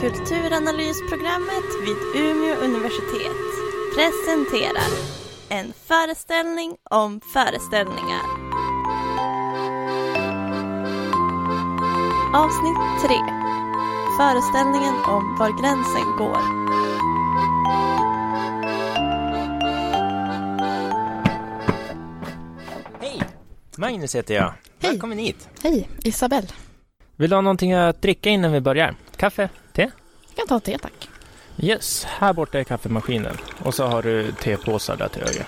Kulturanalysprogrammet vid Umeå universitet presenterar en föreställning om föreställningar. Avsnitt 3 Föreställningen om var gränsen går. Hej! Magnus heter jag. Hej. Välkommen hit. Hej, Isabelle. Vill du ha någonting att dricka innan vi börjar? Kaffe? Kan ta te tack. Yes, här borta är kaffemaskinen. Och så har du tepåsar där till höger.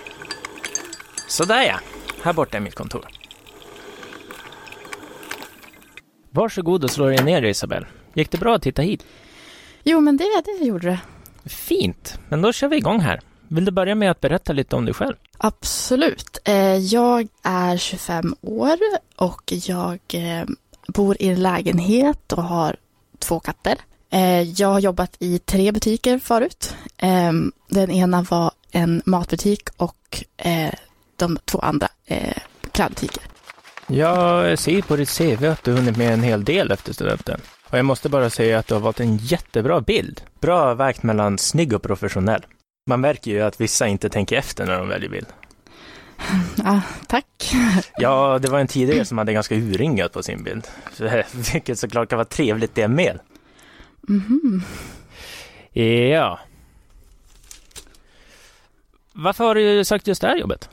Sådär ja, här borta är mitt kontor. Varsågod och slå dig ner Isabel. Gick det bra att titta hit? Jo, men det, det gjorde det. Fint, men då kör vi igång här. Vill du börja med att berätta lite om dig själv? Absolut. Eh, Jag är 25 år och jag eh, bor i en lägenhet och har två katter. Eh, Jag har jobbat i tre butiker förut. Eh, Den ena var en matbutik och eh, de två andra eh, klädbutiker. Jag ser på ditt CV att du hunnit med en hel del efter studenten. Och jag måste bara säga att du har valt en jättebra bild. Bra vägt mellan snygg och professionell. Man märker ju att vissa inte tänker efter när de väljer bild. Ja, tack. Ja, det var en tidigare som hade ganska urringat på sin bild. Vilket såklart kan vara trevligt det med. Mhm. Ja. Varför har du sökt just det här jobbet?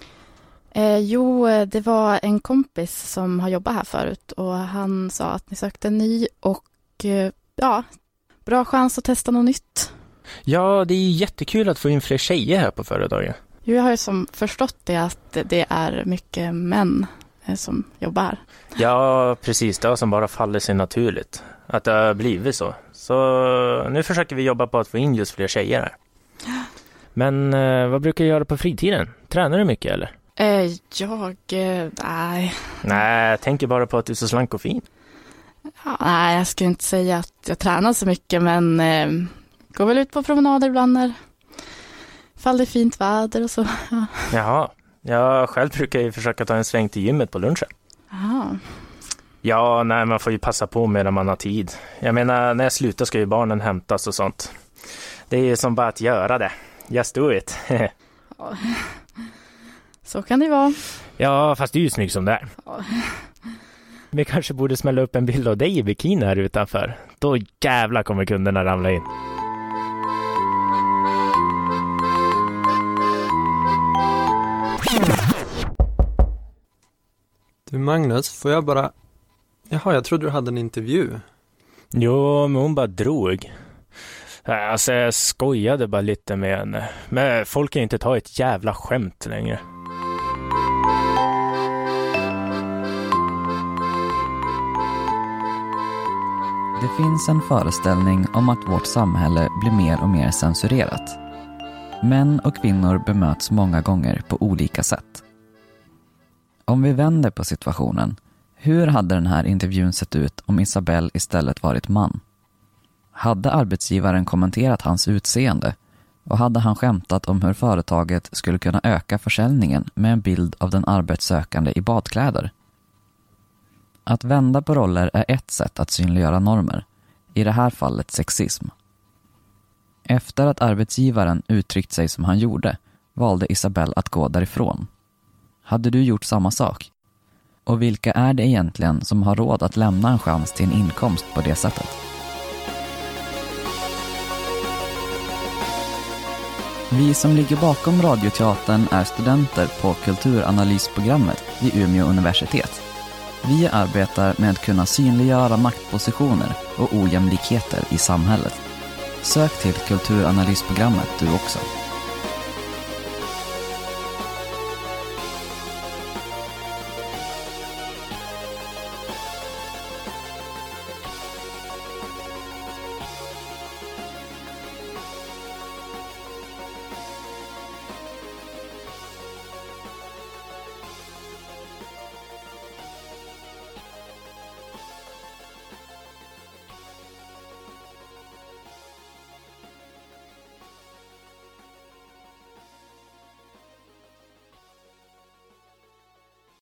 Eh, jo, det var en kompis som har jobbat här förut och han sa att ni sökte en ny och eh, ja, bra chans att testa något nytt. Ja, det är jättekul att få in fler tjejer här på företaget. Jo, jag har ju som förstått det att det är mycket män eh, som jobbar. Ja, precis. Det har som bara fallit sig naturligt. Att det har blivit så. Så nu försöker vi jobba på att få in just fler tjejer här. Men eh, vad brukar du göra på fritiden? Tränar du mycket eller? Eh, jag, eh, nej, Nej, jag tänker bara på att du är så slank och fin. ja, nej, jag skulle inte säga att jag tränar så mycket men eh, går väl ut på promenader ibland när ifall det är fint väder och så. Ja. Jaha. Jag själv brukar ju försöka ta en sväng till gymmet på lunchen. Aha. Ja, nej, man får ju passa på medan man har tid. Jag menar, när jag slutar ska ju barnen hämtas och sånt. Det är ju som bara att göra det. Just do it. Så kan det vara. ja, fast du är ju snygg som det är. Vi kanske borde smälla upp en bild av dig i bikini här utanför. Då jävlar kommer kunderna ramla in. Du Magnus, får jag bara... Jaha, jag trodde du hade en intervju. Jo, men hon bara drog. Alltså, jag skojade bara lite med henne. Men folk kan inte ta ett jävla skämt längre. Det finns en föreställning om att vårt samhälle blir mer och mer censurerat. Män och kvinnor bemöts många gånger på olika sätt. Om vi vänder på situationen, hur hade den här intervjun sett ut om Isabelle istället varit man? Hade arbetsgivaren kommenterat hans utseende och hade han skämtat om hur företaget skulle kunna öka försäljningen med en bild av den arbetssökande i badkläder? Att vända på roller är ett sätt att synliggöra normer, i det här fallet sexism. Efter att arbetsgivaren uttryckt sig som han gjorde valde Isabelle att gå därifrån. Hade du gjort samma sak? Och vilka är det egentligen som har råd att lämna en chans till en inkomst på det sättet? Vi som ligger bakom Radioteatern är studenter på Kulturanalysprogrammet vid Umeå universitet. Vi arbetar med att kunna synliggöra maktpositioner och ojämlikheter i samhället. Sök till Kulturanalysprogrammet du också.